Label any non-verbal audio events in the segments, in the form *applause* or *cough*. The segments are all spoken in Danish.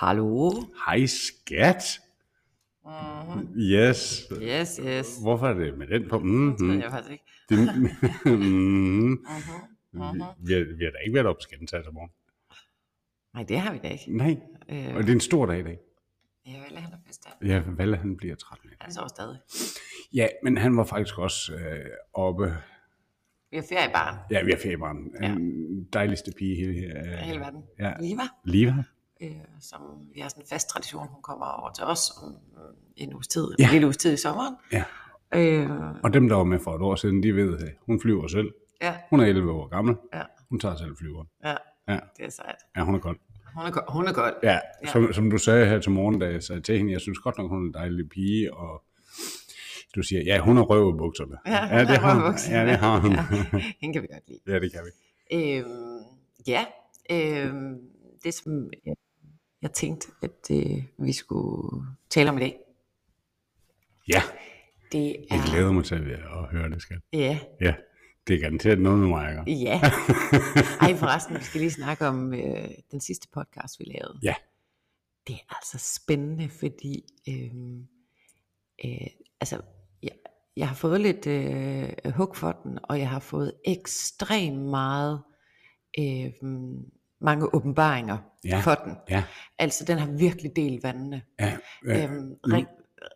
Hallo? Hej skat. Mm-hmm. Yes. Yes, yes. Hvorfor er det med den på? Det Mm-hmm. ved jeg faktisk ikke. Det, *laughs* mm-hmm. Mhm. Vi, har, vi har da ikke været op skændsat i morgen. Nej, det har vi da ikke. Nej, Øh, og det er en stor dag i dag. jeg vil have fødselsdag. Ja, Valle han bliver 13. Han sover stadig. Ja, men han var faktisk også øh, oppe. Vi har ferie i barn. Ja, vi har feriebarn. Ja. Dejligste pige i hele, øh, hele verden. Ja. Liva, Liva. Øh, som vi har sådan en fast tradition. Hun kommer over til os om øh, en uges tid, Ja. en lille uges tid i sommeren. Ja. Øh, Og dem, der var med for et år siden, de ved, at hun flyver selv. ja, Hun er 11 år gammel. ja, Hun tager selv flyveren. ja, Ja, det er sejt. ja hun er godt. Hun er, go- hun er godt. Ja, som, som du sagde her til morgen, da jeg sagde til hende, jeg synes godt nok, hun er en dejlig pige, og du siger, ja, hun har røv i bukserne. Ja, det har hun. Ja, det har hun. Ja, hende kan vi godt lide. Ja, det kan vi. Øhm, ja, øhm, det som jeg, jeg tænkte, at øh, vi skulle tale om i dag, Ja, det jeg er... glæder mig til at høre det, skat. Ja, Ja, det er garanteret noget med mig, ikke? ja. *laughs* Ej, forresten, vi skal lige snakke om øh, den sidste podcast, vi lavede. Ja. Det er altså spændende, fordi øhm, øh, altså, jeg, jeg har fået lidt øh, hug for den, og jeg har fået ekstremt meget øh, mange åbenbaringer Ja. for den. Ja, Altså, den har virkelig delt vandene. ja, ja. Øhm, rig,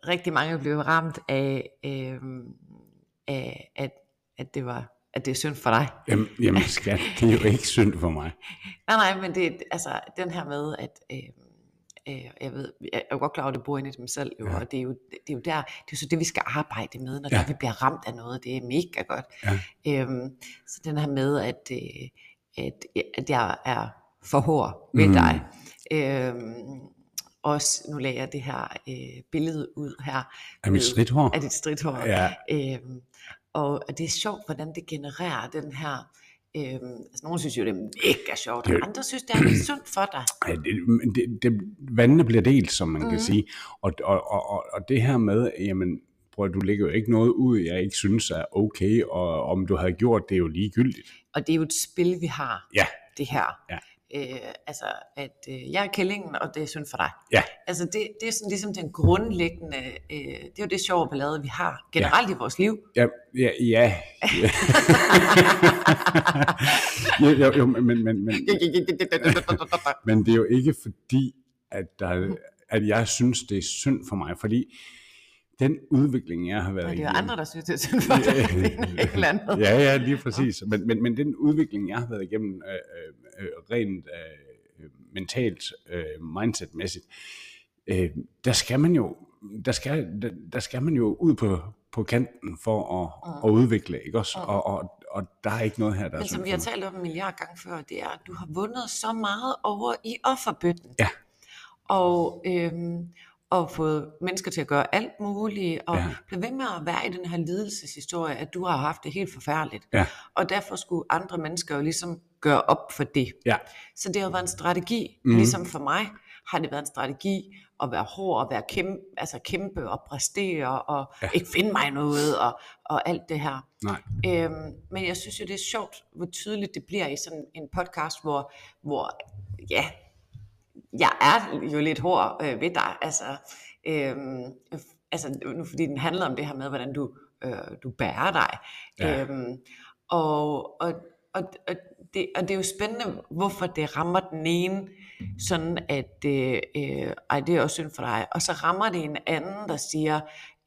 rigtig mange blev ramt af, øhm, af at, at, det var, at det er synd for dig. Jamen, jamen, skat, det er jo ikke synd for mig. *laughs* Nej, nej, men det er altså den her med, at øhm, øh, jeg ved, jeg er jo godt klar over, at det bor inde i dem selv, jo, Ja. og det er, jo, det er jo der, det er jo så det, vi skal arbejde med, når Ja. ja. vi bliver ramt af noget, det er mega godt. Ja. Øhm, så den her med, at, øh, at, at jeg er for hård ved Mm. dig. Øhm, også, nu lagde jeg det her øh, billede ud her. Er mit stridthår? Af dit stridthår. Ja, Øhm, og det er sjovt, hvordan det genererer den her... Øhm, altså, nogle synes jo, det er mega sjovt, og andre synes, det er lidt sundt for dig. *clears throat* Ja, det, det, det, vandene bliver delt, som man mm. kan sige. Og, og, og, og, det her med, jamen, prøv, du lægger jo ikke noget ud, jeg ikke synes er okay, og om du havde gjort det, er jo ligegyldigt. Og det er jo et spil, vi har, Ja, det her. Ja. Øh, altså, at øh, jeg er kællingen, og det er synd for dig. ja, Altså, det, det er sådan ligesom den grundlæggende, øh, det er jo det sjove ballade, vi har generelt ja. i vores liv. ja, ja, ja. *laughs* ja jo, jo, men, men, men, men, men det er jo ikke fordi, at, der, at jeg synes, det er synd for mig, fordi den udvikling, jeg har været Og det er igennem- andre, der synes, det er synd for dig. Det ikke *laughs* eller andet. ja, ja, lige præcis. Men, men, men den udvikling, jeg har været igennem, øh, øh, øh, rent øh, mentalt, øh, mindsetmæssigt, øh, der skal man jo, der skal, der, der skal man jo ud på, på kanten for at, at udvikle, ikke også? Og, og, og der er ikke noget her, der er Men som vi har talt om en milliard gange før, det er, at du har vundet så meget over i offerbøtten. Ja. Og, øhm, og fået mennesker til at gøre alt muligt, og Ja. blive ved med at være i den her lidelseshistorie, at du har haft det helt forfærdeligt. Ja. Og derfor skulle andre mennesker jo ligesom gøre op for det. Ja, Så det har været en strategi, mm. ligesom for mig har det været en strategi at være hård, at være kæmpe, altså kæmpe og præstere, og ja. ikke finde mig noget, og, og alt det her. nej. Øhm, men jeg synes jo, det er sjovt, hvor tydeligt det bliver i sådan en podcast, hvor, hvor ja, jeg er jo lidt hård øh, ved dig. Altså, f- altså, nu fordi den handler om det her med, hvordan du, øh, du bærer dig. Ja. Øhm, og, og, og, og, det, og det er jo spændende, hvorfor det rammer den ene, sådan at, øh, øh, ej, det er også synd for dig. Og så rammer det en anden, der siger,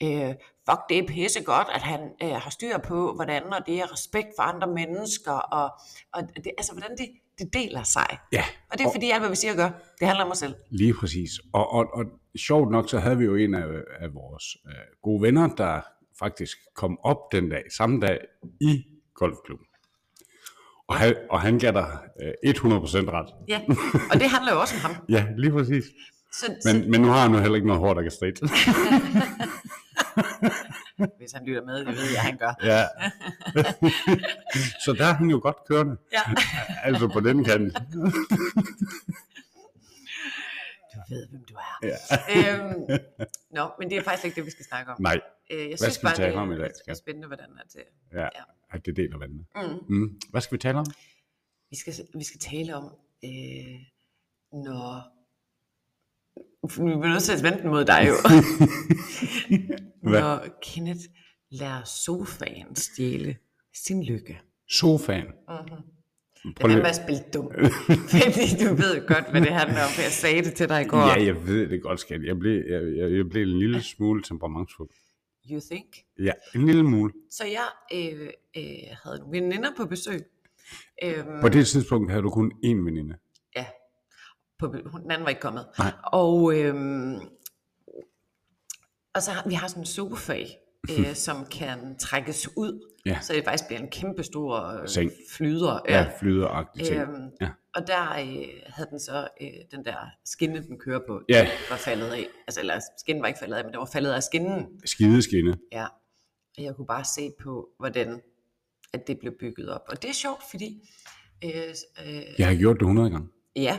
øh, fuck, det er pisse godt, at han øh, har styr på, hvordan, og det er respekt for andre mennesker, og, og det, altså, hvordan det, det deler sig. Ja, Og det er fordi alt, hvad vi siger og gør, det handler om os selv. Lige præcis. Og, og, og sjovt nok, så havde vi jo en af, af vores øh, gode venner, der faktisk kom op den dag, samme dag, i golfklubben. Og han, og han gav dig øh, 100% ret. Ja, og det handler jo også om ham. *laughs* Ja, lige præcis. Så, Men, men nu har han jo heller ikke noget hår, der kan stride. *laughs* hvis han lytter med, det ved jeg, *laughs* han gør. Ja. så der er han jo godt kørende. Ja. *laughs* altså på den kant. Du ved, hvem du er. Ja. øhm, nå, men det er faktisk ikke det, vi skal snakke om. Nej, Øh, jeg skal vi bare, tale det om i dag, er skat? spændende, hvordan at, øh, ja, Ja. at det deler vandene. mm, Mm. Hvad skal vi tale om? vi, skal, vi skal tale om, øh, når Vi bliver nødt til at vente mod dig jo. *laughs* Når Kenneth lader sofaen stjæle sin lykke. Sofaen. Det Prøv er lige- spille dum. *laughs* Fordi du ved godt, hvad det handler om, for jeg sagde det til dig i går. Ja, jeg ved det godt, skat. Jeg blev, jeg, jeg, jeg blev en lille smule temperamentsfuld. You think? Ja, en lille smule. Så jeg øh, øh, havde nogle veninder på besøg. Øhm, På det tidspunkt havde du kun én veninde. På, den anden var ikke kommet. Nej. Og, øhm, og så har vi har sådan en sofa, øh, som kan trækkes ud, Ja. så det faktisk bliver en kæmpe stor øh, Seng. flyder. Ja, flyderagtige ting. Øhm, Ja. Og der øh, havde den så øh, den der skinne, den kører på, Ja. var faldet af. Altså, eller skinnen var ikke faldet af, men den var faldet af skinnen. Skideskinne. Ja. Og jeg kunne bare se på, hvordan at det blev bygget op. Og det er sjovt, fordi øh, øh, Jeg har gjort det 100 gange. ja,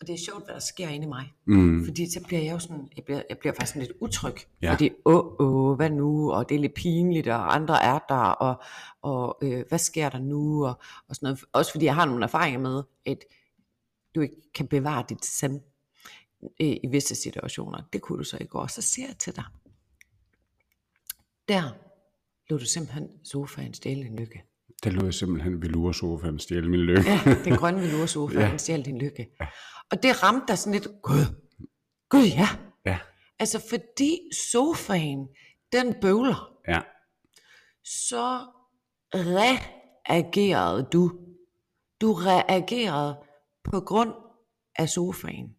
og det er sjovt, hvad der sker inde i mig. Mm. Fordi så bliver jeg jo sådan, jeg bliver, jeg bliver faktisk sådan lidt utryg. Ja. Fordi, åh, åh, hvad nu? Og det er lidt pinligt, og andre er der, og, og øh, hvad sker der nu? Og, og sådan noget. Også fordi jeg har nogle erfaringer med, at du ikke kan bevare dit sand øh, i visse situationer. Det kunne du så i går. Så siger jeg til dig, der lå du simpelthen sofaen stjæle din lykke. Der lå jeg simpelthen ved luresofaen stjæle min lykke. Ja, den *laughs* grønne veloursofa, ja. stjal din lykke. Og det ramte dig sådan lidt, gud, gud ja. Ja. Altså fordi sofaen, den bøvler, Ja. så reagerede du. Du reagerede på grund af sofaen.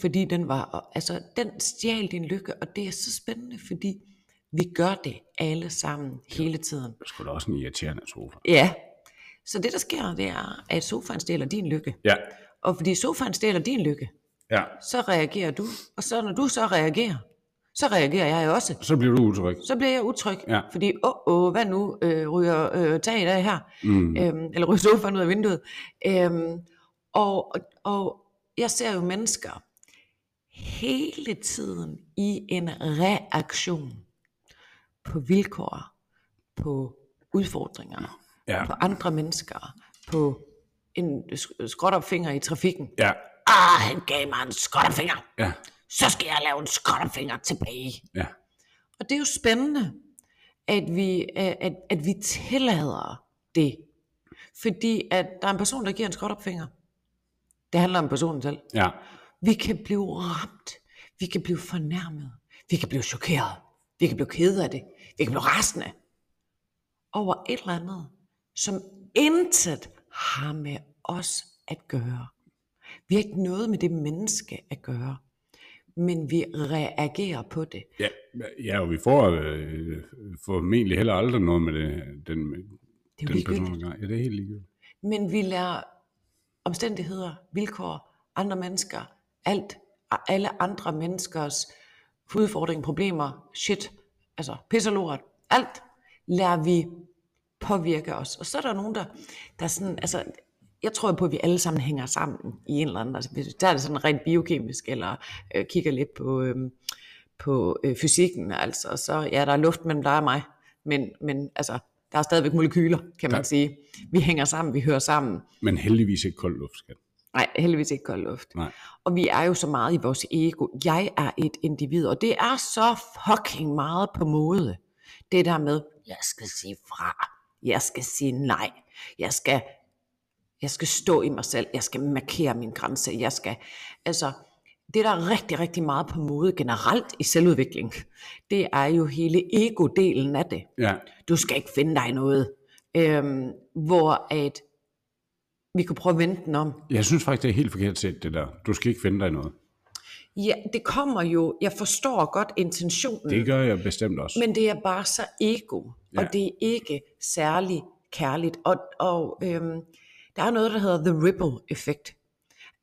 Fordi den var, altså den stjal din lykke, og det er så spændende, fordi vi gør det alle sammen hele tiden. Det skulle da også en irriterende sofa. Ja. Så det der sker, det er, at sofaen stjæler din lykke. Ja. Og fordi sofaen stjæler din lykke, Ja. så reagerer du. Og så når du så reagerer, så reagerer jeg også. Så bliver du utryg. Så bliver jeg utryg. Ja. Fordi, åh, åh, hvad nu? Øh, ryger øh, taget af her? Mm. Øhm, eller ryger sofaen ud af vinduet? Øhm, og, og, og jeg ser jo mennesker hele tiden i en reaktion på vilkår, på udfordringer, Ja. på andre mennesker, på en sk- skråtopfinger i trafikken. Ja. Ah, han gav mig en skråtopfinger. Ja. Så skal jeg lave en skråtopfinger tilbage. Ja. Og det er jo spændende, at vi, at, at, at vi tillader det. Fordi at der er en person, der giver en skråtopfinger. Det handler om personen selv. Ja. Vi kan blive ramt. Vi kan blive fornærmet. Vi kan blive chokeret. Vi kan blive ked af det. Vi kan blive rasende. Over et eller andet, som intet har med os at gøre. Vi har ikke noget med det menneske at gøre. Men vi reagerer på det. Ja, ja og vi får øh, formentlig heller aldrig noget med det, den, Det er den person. Ja, det er helt ligegyldigt. Men vi lader omstændigheder, vilkår, andre mennesker, alt, alle andre menneskers udfordringer, problemer, shit, altså pisserlort, alt lader vi påvirke os. Og så er der nogen, der, der er sådan, altså, jeg tror på, at vi alle sammen hænger sammen i en eller anden, altså vi tager det sådan rent biokemisk, eller øh, kigger lidt på, øh, på øh, fysikken, altså, så ja, der er luft mellem dig og mig, men, men altså, der er stadigvæk molekyler, kan man Ja. sige. Vi hænger sammen, vi hører sammen. Men heldigvis ikke kold luft, skat. Nej, heldigvis ikke kold luft. Nej. Og vi er jo så meget i vores ego. Jeg er et individ, og det er så fucking meget på mode. Det der med, jeg skal sige fra, jeg skal sige nej, jeg skal, jeg skal stå i mig selv, jeg skal markere min grænse, jeg skal, altså, det der er rigtig, rigtig meget på mode generelt i selvudvikling, det er jo hele ego-delen af det Ja. du skal ikke finde dig noget. Øhm, hvor at vi kunne prøve at vende den om. Jeg synes faktisk, det er helt forkert set, det der. Du skal ikke finde dig noget. Ja, det kommer jo, jeg forstår godt intentionen, Det gør jeg bestemt også. men det er bare så ego, Ja. og det er ikke særlig kærligt. Og, og øhm, der er noget, der hedder the ripple effect.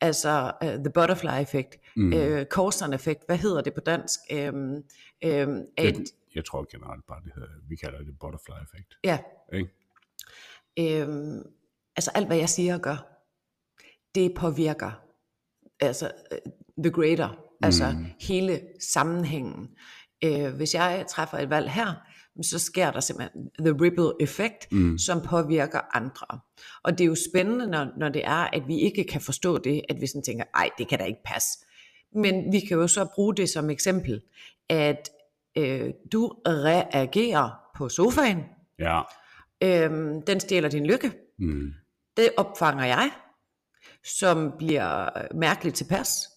Altså uh, the butterfly effect, mm. øh, effekt, hvad hedder det på dansk? Øhm, øhm, at, Det, jeg tror generelt bare, det hedder, vi kalder det butterfly effekt. ja, Ikke? øhm, altså alt hvad jeg siger og gør, det påvirker altså øh, the greater, altså Mm. hele sammenhængen. Øh, hvis jeg træffer et valg her, så sker der simpelthen the ripple effect, mm. som påvirker andre. Og det er jo spændende, når, når det er, at vi ikke kan forstå det, at vi sådan tænker, ej, det kan da ikke passe. Men vi kan jo så bruge det som eksempel, at øh, du reagerer på sofaen, Ja. øhm, den stjæler din lykke, Mm. Det opfanger jeg, som bliver mærkeligt tilpas.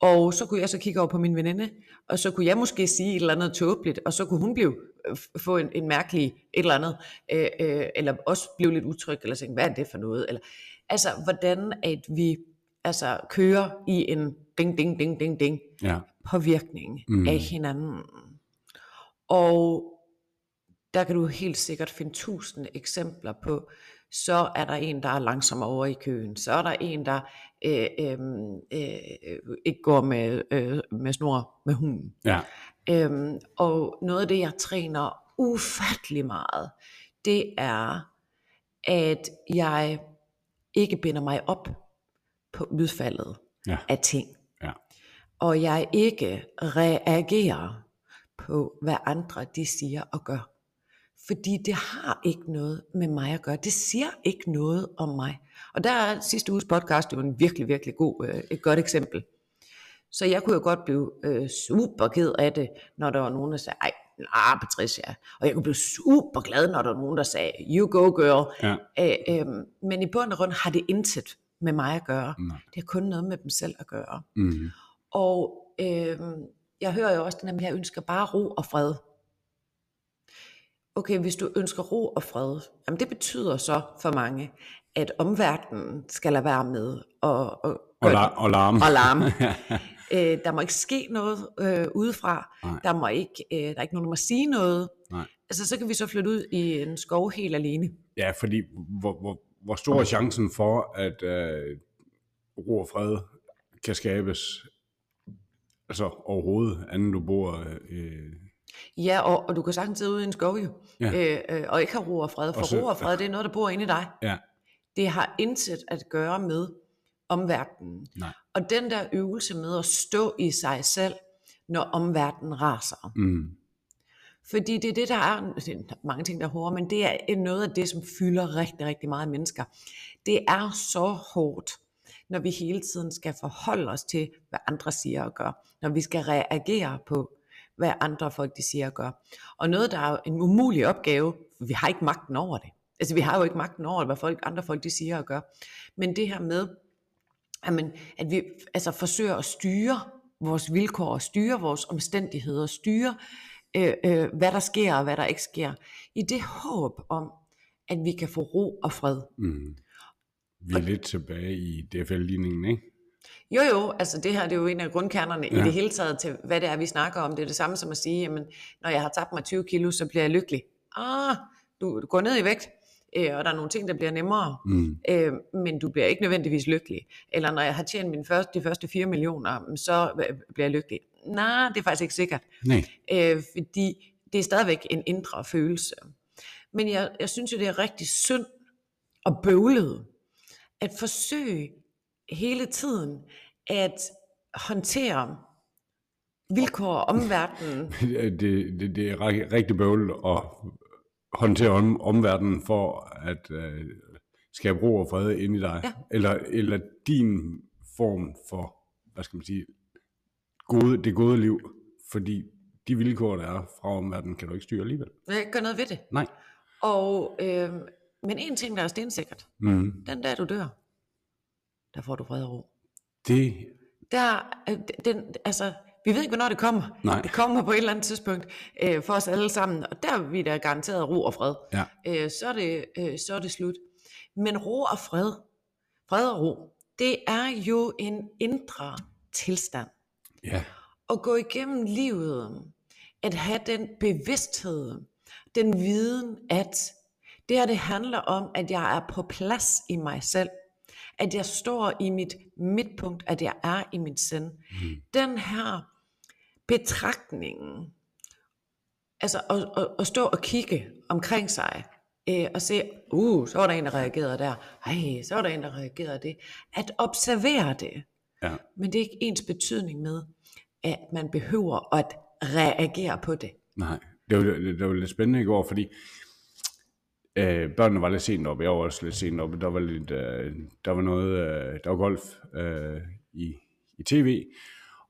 Og så kunne jeg så kigge over på min veninde, og så kunne jeg måske sige et eller andet tåbeligt, og så kunne hun blive, øh, få en, en mærkelig et eller andet, øh, øh, eller også blive lidt utryg, eller tænke, hvad er det for noget? Eller, altså, hvordan at vi altså, kører i en ding, ding, ding, ding, ding Ja. påvirkning mm. af hinanden. Og der kan du helt sikkert finde tusind eksempler på, så er der en, der er langsom over i køen, så er der en, der øh, øh, øh, ikke går med, øh, med snor med hunden. Ja. Øhm, og noget af det, jeg træner ufattelig meget, det er, at jeg ikke binder mig op på udfaldet Ja. af ting. Ja. Og jeg ikke reagerer på, hvad andre de siger og gør. Fordi det har ikke noget med mig at gøre. Det siger ikke noget om mig. Og der er sidste uges podcast jo en virkelig, virkelig god, øh, et godt eksempel. Så jeg kunne jo godt blive øh, super ked af det, når der var nogen, der sagde, ej, ah, Patricia. Og jeg kunne blive super glad, når der var nogen, der sagde, you go girl. Ja. Øh, øh, men i bund og grund har det intet med mig at gøre. Nej. Det har kun noget med dem selv at gøre. Mm. Og øh, jeg hører jo også den, at jeg ønsker bare ro og fred. Okay, hvis du ønsker ro og fred, jamen det betyder så for mange, at omverdenen skal lade være med at, at, Og, la- og larm. og larme. *laughs* øh, der må ikke ske noget øh, udefra. Nej. Der, må ikke, øh, der er ikke nogen, der må sige noget. Nej. Altså, så kan vi så flytte ud i en skov helt alene. Ja, fordi hvor, hvor, hvor stor er chancen for, at øh, ro og fred kan skabes altså overhovedet, anden du bor øh, Ja, og, og du kan sagtens sidde ude i en skov jo, Ja. øh, øh, og ikke have ro og fred. For Og så- ro og fred, det er noget, der bor inde i dig. Ja. Det har intet at gøre med omverdenen. Nej. Og den der øvelse med at stå i sig selv, når omverdenen raser. mm, Fordi det er det, der er, det er mange ting, der er hårde, men det er noget af det, som fylder rigtig, rigtig meget mennesker. Det er så hårdt, når vi hele tiden skal forholde os til, hvad andre siger og gør. Når vi skal reagere på, hvad andre folk de siger og gør. Og noget, der er en umulig opgave, for vi har ikke magten over det. Altså vi har jo ikke magten over, hvad folk, andre folk de siger og gør. Men det her med, Jamen, at vi altså, forsøger at styre vores vilkår, styre vores omstændigheder, styre øh, øh, hvad der sker og hvad der ikke sker, i det håb om, at vi kan få ro og fred. mm. Vi er lidt tilbage i DFL-ligningen, ikke? Jo jo, altså det her det er jo en af grundkernerne ja. I det hele taget til, hvad det er, vi snakker om. Det er det samme som at sige, jamen, når jeg har tabt mig 20 kilo, så bliver jeg lykkelig. Ah, du, du går ned i vægt, øh, og der er nogle ting, der bliver nemmere, Mm. øh, men du bliver ikke nødvendigvis lykkelig. Eller når jeg har tjent mine første, de første 4 millioner, så øh, bliver jeg lykkelig. Nej, det er faktisk ikke sikkert. Nej. øh, fordi det er stadigvæk en indre følelse. Men jeg, jeg synes jo, det er rigtig synd og bøvlet at forsøge hele tiden at håndtere vilkår og omverdenen. *laughs* Det, det, det er ri- rigtig bøvlet at håndtere om, omverdenen for at øh, skabe ro og fred ind i dig. Ja. Eller, eller din form for, hvad skal man sige, gode, det gode liv. Fordi de vilkår, der er fra omverdenen, kan du ikke styre alligevel. Jeg kan ikke gøre noget ved det. Nej. Og, øh, men en ting, der er stensikkert. Mm. Den dag du dør, der får du fred og ro. Det, Der, øh, den, altså, vi ved ikke, hvornår det kommer. Nej. Det kommer på et eller andet tidspunkt øh, for os alle sammen, og der er vi da garanteret ro og fred. ja. øh, så, er det, øh, så er det slut. Men ro og fred, fred og ro, det er jo en indre tilstand. Ja. At gå igennem livet, at have den bevidsthed, den viden, at det her det handler om, at jeg er på plads i mig selv. At jeg står i mit midtpunkt, at jeg er i mit sind. Mm. Den her betragtning, altså at, at, at stå og kigge omkring sig, øh, og se, uh, så var der en, der reagerede der, ej, så var der en, der reagerede det. At observere det, Ja. men det er ikke ens betydning med, at man behøver at reagere på det. Nej, det var, det, det var lidt spændende i går, fordi øh, børnene var lidt sent oppe, jeg var også lidt sent oppe. der var lidt, øh, der var noget, øh, der var golf øh, i, i tv,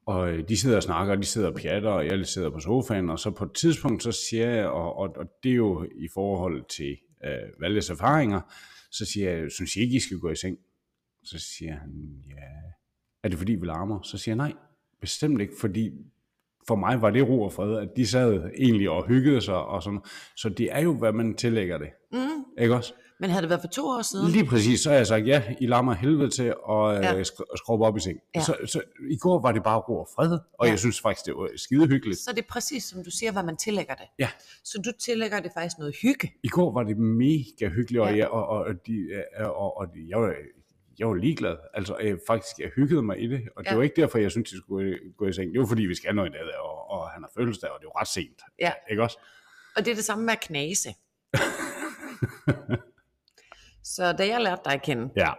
Og øh, de sidder og snakker, de sidder og pjatter, og jeg sidder på sofaen, og så på et tidspunkt, så siger jeg, og, og, og det er jo i forhold til øh, Valdes erfaringer, så siger jeg, synes I ikke, I skal gå i seng? Så siger han, ja, er det fordi, vi larmer? Så siger jeg, nej, bestemt ikke, fordi for mig var det ro og fred, at de sad egentlig og hyggede sig, og sådan. så det er jo, hvad man tillægger det. Mm. Ikke også? Men havde det været for to år siden? Lige præcis, så har jeg sagt, ja, I lader mig helvede til at Ja. sk- skrubbe op i seng. Ja. Så, så i går var det bare ro og fred, og Ja. jeg synes faktisk, det var skide hyggeligt. Så det er præcis som du siger, hvad man tillægger det. Ja. Så du tillægger det faktisk noget hygge. I går var det mega hyggeligt, og, Ja. jeg, og, og, og, de, og, og, og jeg, var, jeg var ligeglad. Altså, jeg, faktisk, jeg hyggede mig i det, og det Ja. var ikke derfor, jeg syntes, de skulle gå i seng. Det var fordi, vi skal noget i dag, og, og han har fødselsdag, og det er jo ret sent. Ja. Ikke også? Og det er det samme med at knase. *laughs* så da jeg lærte dig at kende, Ja.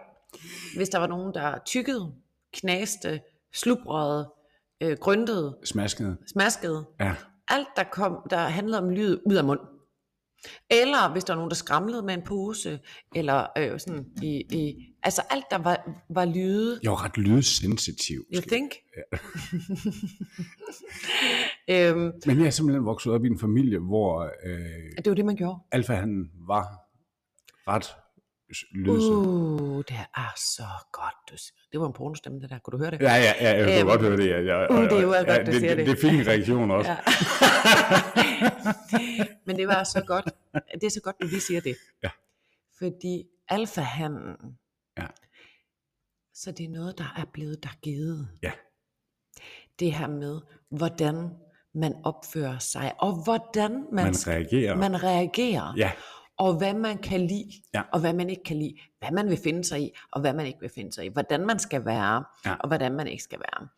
hvis der var nogen, der tykkede, knaste, slubrede, øh, grøntede, Smaskede. smaskede, Ja. alt der kom, der handlede om lyd ud af mund. Eller hvis der var nogen, der skramlede med en pose, eller øh, sådan i, i, altså alt der var, var lyde. Jeg var ret lydsensitiv. You think? *laughs* øhm, Men jeg er simpelthen vokset op i en familie, hvor øh, det var det, man gjorde. Alfa han var ret lydsen. Uh, det er så godt. Du siger. Det var en pornostemme, det der. Kunne du høre det? Ja, ja, ja, jeg kan Øhm, godt høre det. Ja, ja, uh, det er jo ja, godt, du det, siger det. det. Det fik en reaktion også. Ja. *laughs* Men det var så godt. Det er så godt, du lige siger det. Ja. Fordi alfahanden, Ja. så det er noget, der er blevet der givet. Ja. Det her med, hvordan man opfører sig, og hvordan man, Man reagerer. man reagerer. Ja, og hvad man kan lide, Ja. og hvad man ikke kan lide, hvad man vil finde sig i, og hvad man ikke vil finde sig i, hvordan man skal være, Ja. og hvordan man ikke skal være.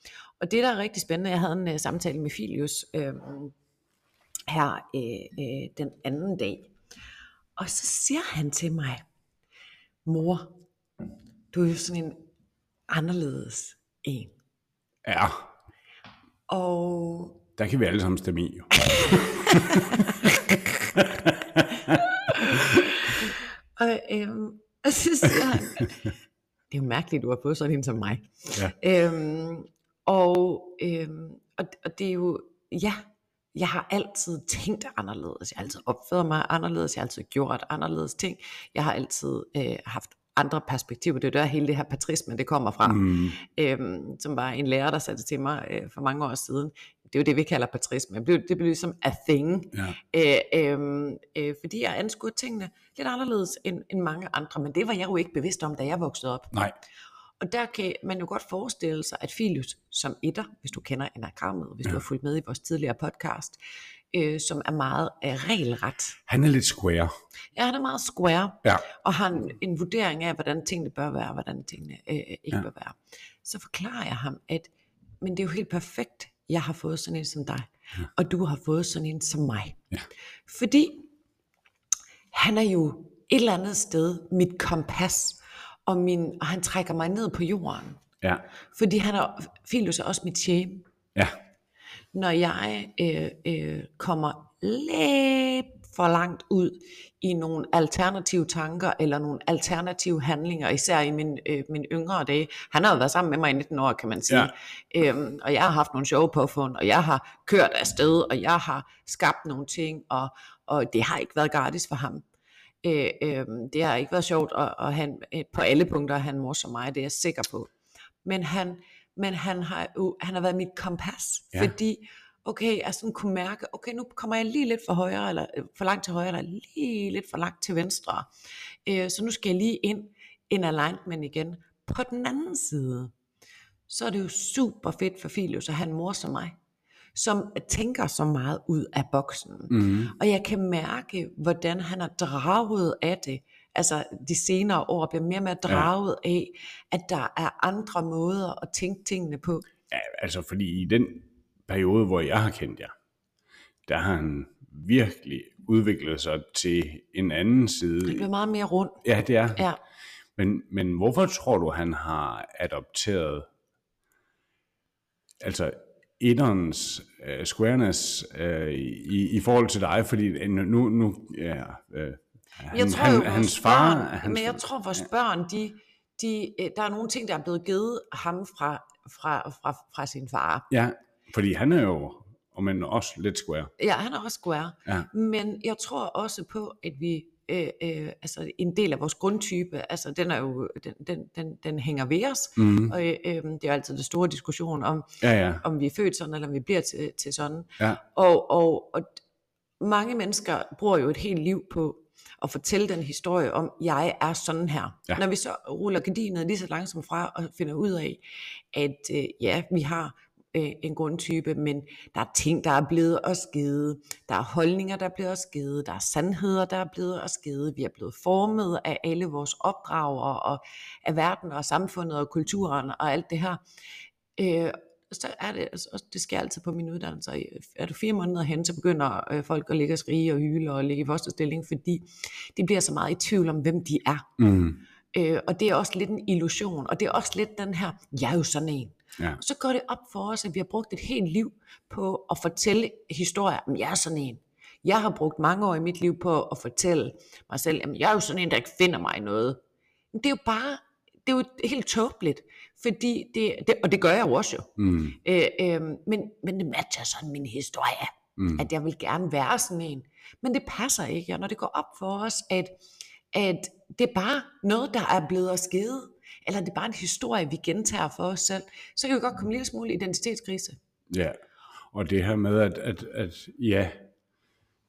Og det, der er rigtig spændende, jeg havde en uh, samtale med Filius øh, her øh, øh, den anden dag, og så siger han til mig, mor, du er jo sådan en anderledes en. ja. Og Der kan vi alle sammen stemme i. Jo. *laughs* Og, øhm, *laughs* og så siger han, det er jo mærkeligt, du har fået sådan en som mig. Ja. Øhm, og, øhm, og, og det er jo, ja, jeg har altid tænkt anderledes. Jeg har altid opført mig anderledes. Jeg har altid gjort anderledes ting. Jeg har altid øh, haft andre perspektiver. Det er der hele det her patrisme, det kommer fra. Mm, Øhm, som var en lærer, der satte til mig øh, for mange år siden. Det er jo det, vi kalder patrisme. Det blev, det blev ligesom a thing. ja. Øh, øh, øh, fordi jeg anskuede tingene lidt anderledes end, end mange andre, men det var jeg jo ikke bevidst om, da jeg voksede op. Nej. Og der kan man jo godt forestille sig, at Filius som etter, hvis du kender enagrammet, hvis ja. du har fulgt med i vores tidligere podcast, øh, som er meget øh, regelret. Han er lidt square. Ja, han er meget square, Ja. og har en, en vurdering af, hvordan tingene bør være, og hvordan tingene øh, ikke ja. Ja. bør være. Så forklarer jeg ham, at men det er jo helt perfekt, jeg har fået sådan en som dig, ja. og du har fået sådan en som mig. Ja. Fordi han er jo et eller andet sted mit kompas, og, min, og han trækker mig ned på jorden. Ja. Fordi han er, Filius er også mit shame. Ja. Når jeg øh, øh, kommer lidt for langt ud i nogle alternative tanker, eller nogle alternative handlinger, især i min, øh, min yngre dage. Han har jo været sammen med mig i 19 år, kan man sige. Ja. Øhm, og jeg har haft nogle sjove påfund, og jeg har kørt afsted, og jeg har skabt nogle ting, og, og det har ikke været gratis for ham. Øh, øh, det har ikke været sjovt, og, og han, øh, på alle punkter er han morsom mig, det er jeg sikker på. Men han, men han har jo, han har været mit kompas, ja. fordi, okay, jeg sådan kunne mærke, okay, nu kommer jeg lige lidt for højre, eller øh, for langt til højre, eller lige lidt for langt til venstre. Øh, så nu skal jeg lige ind, en alignment igen. På den anden side, så er det jo super fedt for Filius at have en mor som mig, som tænker så meget ud af boksen. Mm. Og jeg kan mærke, hvordan han er draget af det. Altså de senere år bliver mere og mere draget ja. af, at der er andre måder at tænke tingene på. Ja, altså fordi i den periode, hvor jeg har kendt jer, der har han virkelig udviklet sig til en anden side. Det bliver meget mere rundt. Ja, det er. Ja. Men, men hvorfor tror du, han har adopteret altså etterens uh, squareness uh, i, i forhold til dig? Fordi øh, nu, nu ja, uh, han, Jeg tror han, jo, hans far... børn, hans, men jeg tror, vores børn, de, de, der er nogle ting, der er blevet givet ham fra, fra, fra, fra sin far. Ja, fordi han er jo, om end også lidt square. Ja, han er også square. Ja. Men jeg tror også på, at vi, øh, øh, altså en del af vores grundtype, altså den er jo, den, den, den, den hænger ved os. Mm. Og øh, det er altid det store diskussion om, Ja, ja. om vi er født sådan, eller om vi bliver til, til sådan. Ja. Og, og, og mange mennesker bruger jo et helt liv på at fortælle den historie om, jeg er sådan her. Ja. Når vi så ruller gardinet lige så langsomt fra og finder ud af, at øh, ja, vi har øh, en grundtype, men der er ting, der er blevet os givet. Der er holdninger, der er blevet os givet. Der er sandheder, der er blevet os givet. Vi er blevet formet af alle vores opdrager og af verden og samfundet og kulturen og alt det her. Øh, så er det, altså, også- det sker altid på min uddannelse. Er du fire måneder hen, så begynder øh, folk at ligge og skrige og hyle og ligge i fosterstilling, fordi de bliver så meget i tvivl om, hvem de er. Mm. Øh, og det er også lidt en illusion, og det er også lidt den her, jeg er jo sådan en. Ja. Og så går det op for os, at vi har brugt et helt liv på at fortælle historier, om jeg er sådan en. Jeg har brugt mange år i mit liv på at fortælle mig selv, at jeg er jo sådan en, der ikke finder mig noget. Men det er jo bare, det er jo helt tåbeligt, fordi det, det og det gør jeg jo også jo. Mm. Øh, øh, men, men det matcher sådan min historie, Mm. at jeg vil gerne være sådan en. Men det passer ikke, og når det går op for os, at, at det er bare noget, der er blevet os givet, eller det er bare en historie, vi gentager for os selv, så kan vi godt komme en lille smule identitetskrise. Ja, og det her med, at, at, at ja,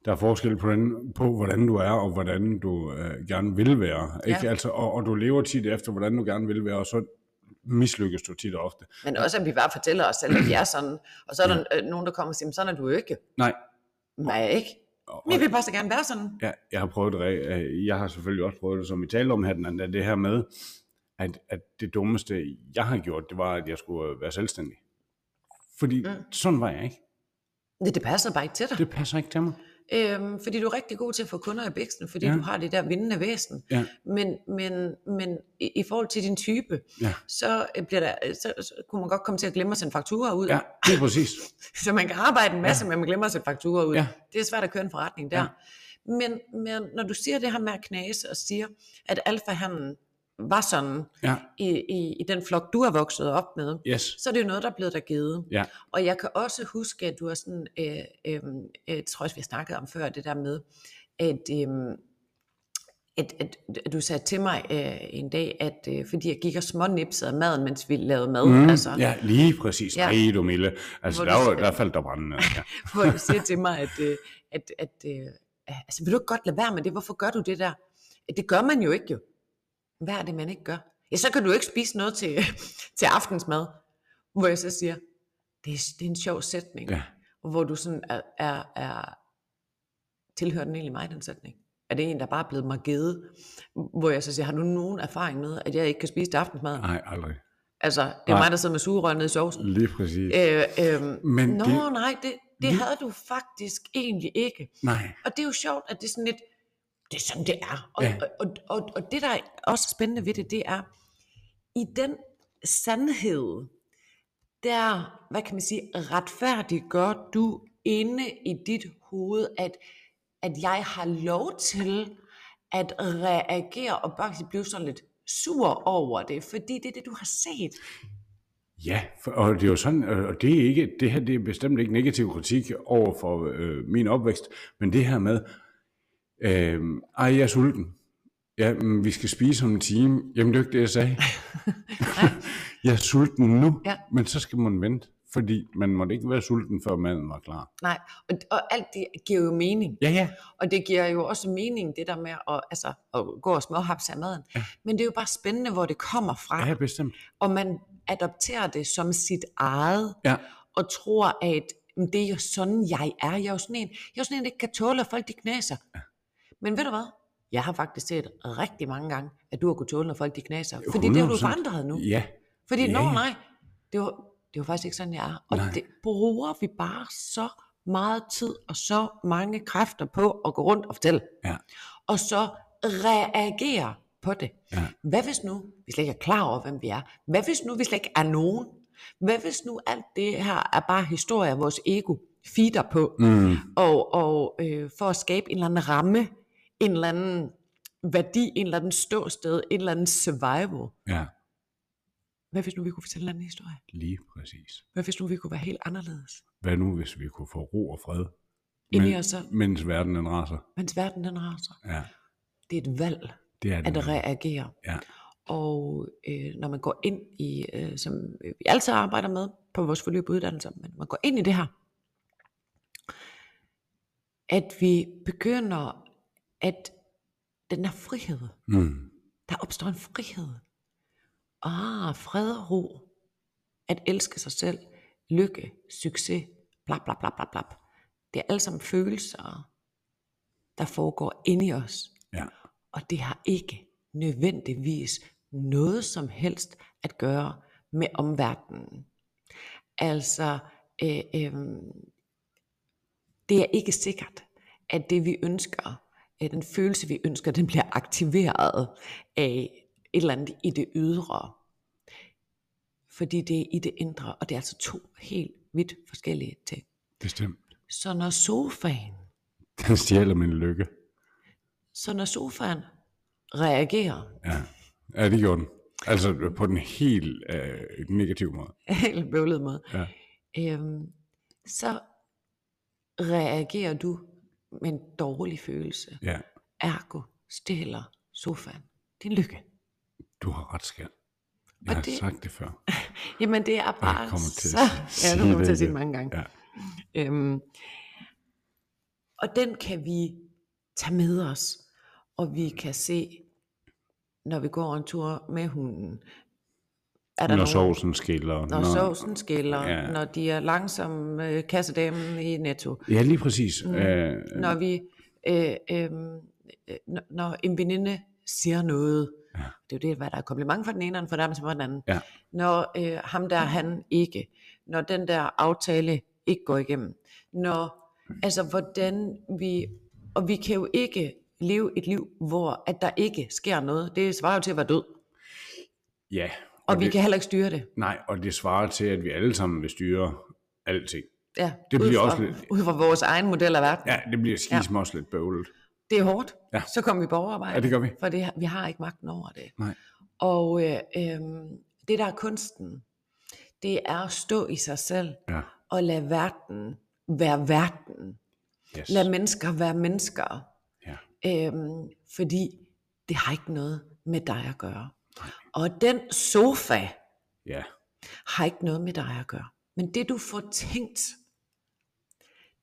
der er forskel på, den, på, hvordan du er, og hvordan du øh, gerne vil være. Ikke? Ja. Altså, og, og du lever tit efter, hvordan du gerne vil være, og så mislykkes du tit og ofte. Men også, at vi bare fortæller os selv, at vi er sådan, og så er der øh, nogen, der kommer og siger, "Men sådan er du ikke. Nej, Nej, ikke. og, Men jeg vil bare så gerne være sådan. ja, jeg har prøvet det, øh, jeg har selvfølgelig også prøvet det, som vi talte om her, den anden, dag, det her med, at, at det dummeste, jeg har gjort, det var, at jeg skulle øh, være selvstændig. Fordi mm. sådan var jeg ikke. Det, det passer bare ikke til dig. Det passer ikke til mig. Øhm, fordi du er rigtig god til at få kunder i bæksten, fordi Ja. du har det der vindende væsen. Ja. Men, men, men i, i forhold til din type, Ja. så, øh, bliver der, så, så kunne man godt komme til at glemme at sende fakturer ud. Ja, det er præcis. *laughs* Så man kan arbejde en masse, ja. men man glemmer at sende fakturer ud. Ja. Det er svært at køre en forretning der. Ja. Men, men når du siger det her med at knase og siger, at alfahannen var sådan Ja, i, i, i den flok, du er vokset op med, yes. så er det jo noget, der er blevet dig givet. Ja, Og jeg kan også huske, at du har sådan, øh, øh, jeg tror også, vi har snakket om før, det der med, at, øh, at, at, at du sagde til mig øh, en dag, at øh, fordi jeg gik og smånipsede af maden, mens vi lavede mad, Mm, altså, ja, lige præcis. Ja. Nej, du Mille. Altså, Hvor der, du var, der faldt der branden. Ja. *laughs* hvor du siger til mig, at, øh, at, at øh, altså, vil du ikke godt lade være med det? Hvorfor gør du det der? Det gør man jo ikke jo. Hvad er det, man ikke gør? Ja, så kan du ikke spise noget til, *laughs* til aftensmad. Hvor jeg så siger, det er, det er en sjov sætning. Ja. Og hvor du sådan er, er, er tilhører den egentlig mig, den sætning? Er det en, der bare er blevet mig givet? Hvor jeg så siger, har du nogen erfaring med, at jeg ikke kan spise til aftensmad? Nej, aldrig. Altså, det er Nej. mig, der sidder med sugerør nede i sovsen. Lige præcis. Øh, øh, Men Nå, det- nej, det, det havde du faktisk egentlig ikke. Nej. Og det er jo sjovt, at det er sådan lidt, det er sådan, det er. Og, Ja. og, og, og, og det, der er også spændende ved det, det er, i den sandhed, der, hvad kan man sige, retfærdiggør du inde i dit hoved, at, at jeg har lov til at reagere og bare blive sådan lidt sur over det, fordi det er det, du har set. Ja, for, og det er jo sådan, øh, og det er ikke, det her det er bestemt ikke negativ kritik over for øh, min opvækst, men det her med, øh, ej, jeg er sulten. Ja, men vi skal spise om en time. Jamen, det er ikke det, jeg sagde. *laughs* jeg er sulten nu, Ja. men så skal man vente, fordi man måtte ikke være sulten, før maden var klar. Nej, og, og alt det giver jo mening. Ja, ja. Og det giver jo også mening, det der med at, altså, at gå og småhapse af maden. Ja. Men det er jo bare spændende, hvor det kommer fra. Ja, bestemt. Og man adopterer det som sit eget, Ja, og tror, at "Men det er jo sådan, jeg er. Jeg er jo sådan en, jeg er jo sådan en, der ikke kan tåle, at folk de knæser. Ja. Men ved du hvad? Jeg har faktisk set rigtig mange gange, at du har kunnet tåle, når folk de knæser. Fordi det har du 100%. forandret nu. ja. Fordi, Ja, nå ja. nej, det var, det var faktisk ikke sådan, jeg er. Og Nej. det bruger vi bare så meget tid og så mange kræfter på at gå rundt og fortælle. Ja. Og så reagere på det. Ja. Hvad hvis nu, vi slet ikke er klar over, hvem vi er? Hvad hvis nu, vi slet ikke er nogen? Hvad hvis nu alt det her er bare historie, vores ego feeder på, Mm. og, og øh, for at skabe en eller anden ramme, en eller anden værdi, en eller anden ståsted, en eller anden survival. Ja. Hvad hvis nu vi kunne fortælle en anden historie? Lige præcis. Hvad hvis nu vi kunne være helt anderledes? Hvad nu, hvis vi kunne få ro og fred, Ind i men, os selv, mens verden den raser? mens verden den raser. Ja, Det er et valg det er det. at reagere. Ja. Og øh, når man går ind i, øh, som vi altid arbejder med på vores forløb uddannelser, men man går ind i det her, at vi begynder at den her frihed, Mm. der opstår en frihed. Ah, fred og ro. At elske sig selv. Lykke, succes, bla bla bla bla bla. Det er alle sammen følelser, der foregår inde i os. Ja. Og det har ikke nødvendigvis noget som helst at gøre med omverdenen. Altså, øh, øh, det er ikke sikkert, at det vi ønsker, øh, den følelse vi ønsker, den bliver aktiveret af et eller andet i det ydre. Fordi det er i det indre, og det er altså to helt vidt forskellige ting. Bestemt. Så når sofaen, Den stjæler min lykke. så når sofaen reagerer, Ja. Ja, det gjorde den. Altså på den helt øh, negative måde. *laughs* helt bøvlet måde, Ja. øhm, så reagerer du en dårlig følelse. Ja, Ergo stjæler sofaen din lykke. du har ret, skat. Og Jeg har det- sagt det før. *laughs* Jamen det er bare kommer til så... at Ja, du kommer til at sige det mange gange. Ja. Øhm, og den kan vi tage med os, og vi kan se, når vi går en tur med hunden, er der Når nogen, sovsen skiller. når sovsen skiller, Ja. når de er langsom øh, kassedamen i Netto, Ja, lige præcis. Mm. Øh, når vi, øh, øh, øh, når- når en veninde siger noget, Ja. det er jo det, hvad der er kompliment for den ene, og for dem for den anden. Ja. Når øh, ham der, han ikke, når den der aftale ikke går igennem, når, altså hvordan vi, og vi kan jo ikke leve et liv, hvor at der ikke sker noget. Det svarer jo til at være død, ja. Og vi det, kan heller ikke styre det. Nej, og det svarer til, at vi alle sammen vil styre alting. Ja, Det bliver fra, også lidt- ud fra vores egen model af verden. Ja, det bliver skisme også lidt bøvlet. Det er hårdt. Ja. Så kommer vi på overarbejde. Ja, det gør vi. For det, vi har ikke magten over det. Nej. Og øh, øh, det der er kunsten, det er at stå i sig selv Ja. og lade verden være verden. Yes. Lad mennesker være mennesker. Ja. Øhm, fordi det har ikke noget med dig at gøre. Og den sofa Ja. har ikke noget med dig at gøre. Men det du får tænkt,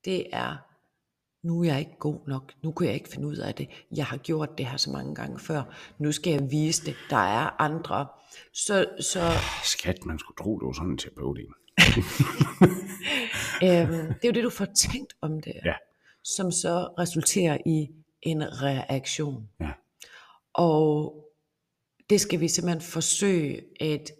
det er, nu er jeg ikke god nok, nu kan jeg ikke finde ud af det, jeg har gjort det her så mange gange før, nu skal jeg vise det, der er andre. Så, så Skat, man skulle tro, det var sådan en terapeut *laughs* øhm, det er jo det, du får tænkt om det, Ja. som så resulterer i en reaktion. Ja. Og det skal vi simpelthen forsøge at,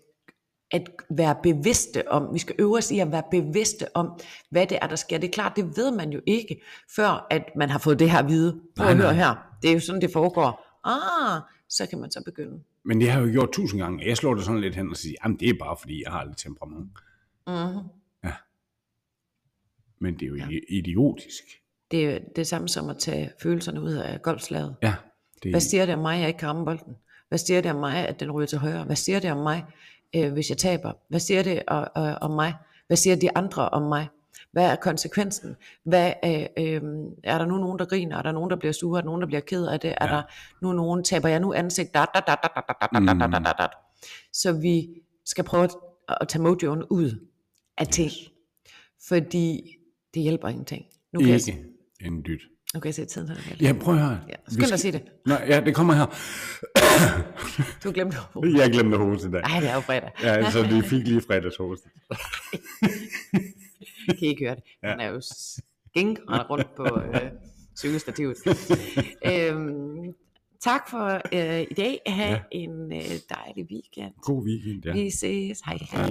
at være bevidste om. Vi skal øve os i at være bevidste om, hvad det er, der sker. Det er klart, det ved man jo ikke, før at man har fået det her at vide. Prøv at høre her. Det er jo sådan, det foregår. Ah, så kan man så begynde. Men det har jeg jo gjort tusind gange. Jeg slår det sådan lidt hen og siger, jamen det er bare fordi, jeg har lidt temperament. Mm-hmm. Men det er jo ja. idiotisk. Det er det samme som at tage følelserne ud af golfslaget. Ja. Det, Hvad siger det om mig, at jeg ikke kan ramme bolden? Hvad siger det om mig, at den ryger til højre? Hvad siger det om mig, øh, hvis jeg taber? Hvad siger det øh, øh, om mig? Hvad siger de andre om mig? Hvad er konsekvensen? Hvad, øh, øh, er der nu nogen, der griner? Er der nogen, der bliver sure? Er der nogen, der bliver ked af det? Er Ja. der nu nogen, taber jeg nu ansigt? Da, da, da, da, da, da, da, da, da, da, da. Så vi skal prøve at, at tage mojoen ud af ting. Fordi det hjælper ingenting. Nu kan, jeg, ikke en dyt. Jeg se tiden. her. Ja, prøv at høre. Ja, skynd dig skal- at sige det. Nå, ja, det kommer her. *coughs* Du har glemt det. Jeg glemte hovedet i dag. Ej, det er jo fredag. Ja, så vi fik lige fredagshost. *laughs* kan I ikke høre det. Ja. Han er jo skink rundt på øh, cykelstativet. *laughs* øhm, tak for øh, i dag. Ha'. Ja. en øh, dejlig weekend. God weekend, ja. Vi ses. Hej hej.